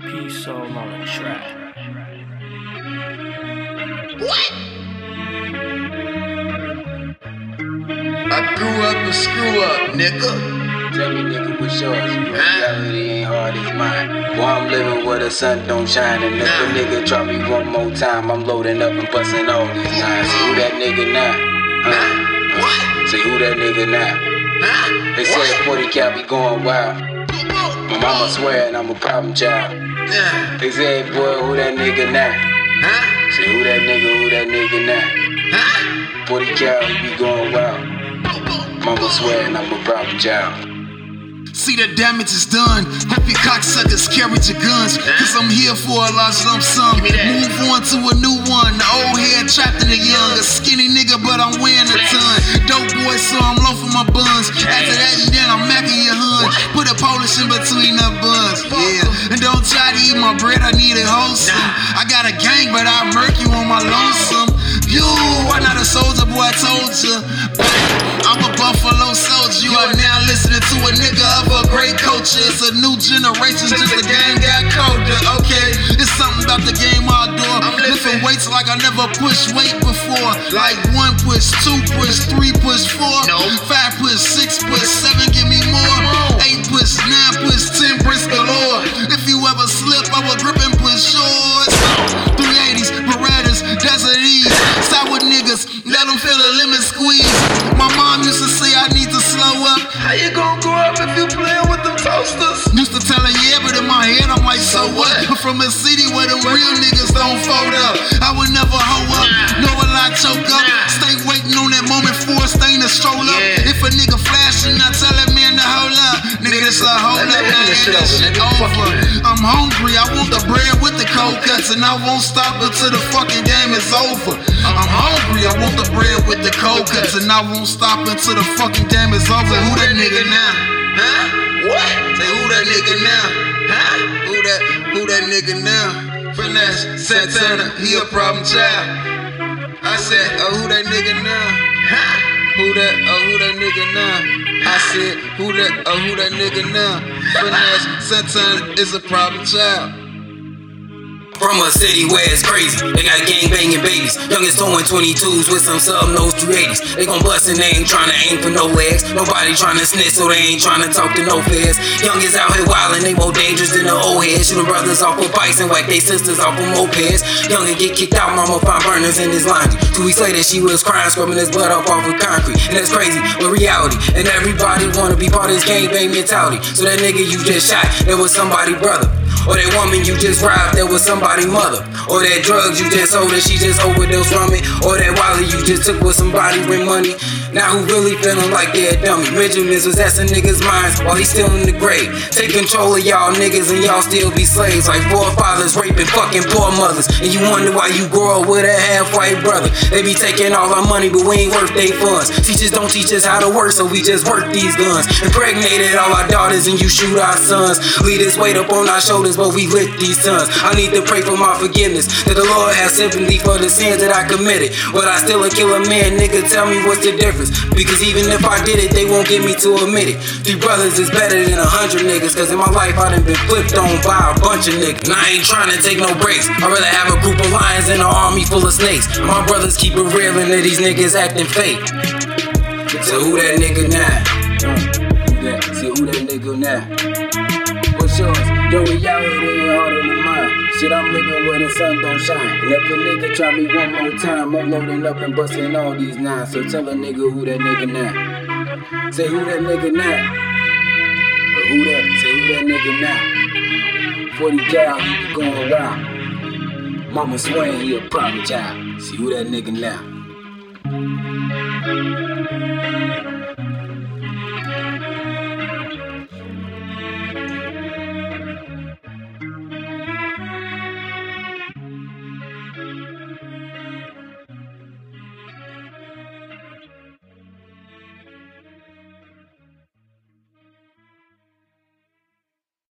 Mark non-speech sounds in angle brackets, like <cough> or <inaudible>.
Peace soul on the track. What? I grew up a screw up, nigga. Tell me, nigga, what's yours? Your reality ain't hard as mine. Boy, I'm living where the sun don't shine. And if a nigga try me one more time, I'm loading up and busting all these nines. Say who that nigga now? Huh? Huh? What? Say who that nigga now? Huh? They say 40 cal be going wild. Mama swearing I'm a problem child. Yeah. They say, boy, who that nigga now? Huh? Say who that nigga, who that nigga now? Huh? 40 cal, he be going wild. Mama swearing I'm a problem child. See the damage is done. Hope you cocksuckers carry your guns. Cause I'm here for a large lump sum. Give me that. Move on to a new one. The old head trapped in the young. A skinny nigga, but I'm wearing a ton. Yeah. And don't try to eat my bread, I need it wholesome. I got a gang, but I murk you on my lonesome. You, I'm not a soldier, boy, I told ya. I'm a Buffalo soldier. You are now listening to a nigga of a great culture. It's a new generation, just the game got colder. Okay, it's something about the game outdoor. I'm lifting weights like I never pushed weight before. Like one push, two push, three push, four, five push, six push, seven, give me more. Eight push, nine push, with? Used to tell her yeah, but in my head I'm like, so what? I'm <laughs> from a city where them real niggas don't fold up. I would never hoe up, nor will I choke up. Stay waiting on that moment for a stain to stroll up. If a nigga flashing, I tell that man to hold up. Nigga, this a hold up, now nigga shit that over, shit over. I'm hungry, I want the bread with the cold cuts, and I won't stop until the fucking game is over. I'm hungry, I want the bread with the cold cuts, and I won't stop until the fucking game is over. Who that nigga now? Huh? What? Say who that nigga now? Huh? Who that, who that nigga now? Finesse, Santana, he a problem child. I said, oh, who that nigga now? Huh? Who that, oh, who that nigga now? I said, who that, oh, who that nigga now? Finesse, Santana is a problem child. From a city where it's crazy. They got gang banging babies. Youngest throwing 22s with some sub nose 380s. They gon' bust and they ain't tryna aim for no legs. Nobody tryna snitch, so they ain't tryna talk to no feds. Youngest out here wildin', they more dangerous than the old heads. Shootin' brothers off with bikes and whack they sisters off of mopeds. Youngin' get kicked out, mama find burners in his laundry. Two weeks later, she was crying, scrubbing his blood off off of concrete. And that's crazy, but reality. And everybody wanna be part of this gang bang mentality. So that nigga you just shot, that was somebody brother. Or that woman you just robbed, that was somebody mother. Or that drugs you just sold and she just overdosed from it. Or that wallet you just took with somebody with money. Now who really feeling like they're a dummy? Benjamin's possessing niggas' minds while he's still in the grave. Take control of y'all niggas and y'all still be slaves. Like forefathers raping fucking poor mothers. And you wonder why you grow up with a half-white brother. They be taking all our money, but we ain't worth they funds. Teachers don't teach us how to work, so we just work these guns. Impregnated all our daughters and you shoot our sons. Leave this weight up on our shoulders, but we lift these tons. I need to pray for my forgiveness. That the Lord has sympathy for the sins that I committed. But I still a killer man, nigga. Tell me what's the difference? Because even if I did it, they won't get me to admit it. Three brothers is better than a hundred niggas. Cause in my life, I done been flipped on by a bunch of niggas. And I ain't trying to take no breaks. I'd rather have a group of lions than an army full of snakes. My brothers keep it real and these niggas acting fake. So who that nigga now? See who that nigga now? What's yours? Yo, we out Shit, I'm living where the sun don't shine. And if a nigga try me one more time, I'm loading up and busting all these nines. So tell a nigga who that nigga now. Say who that nigga now. Or who that? Say who that nigga now. 40 cal, he be going wild. Mama swearing he a problem child. See who that nigga now.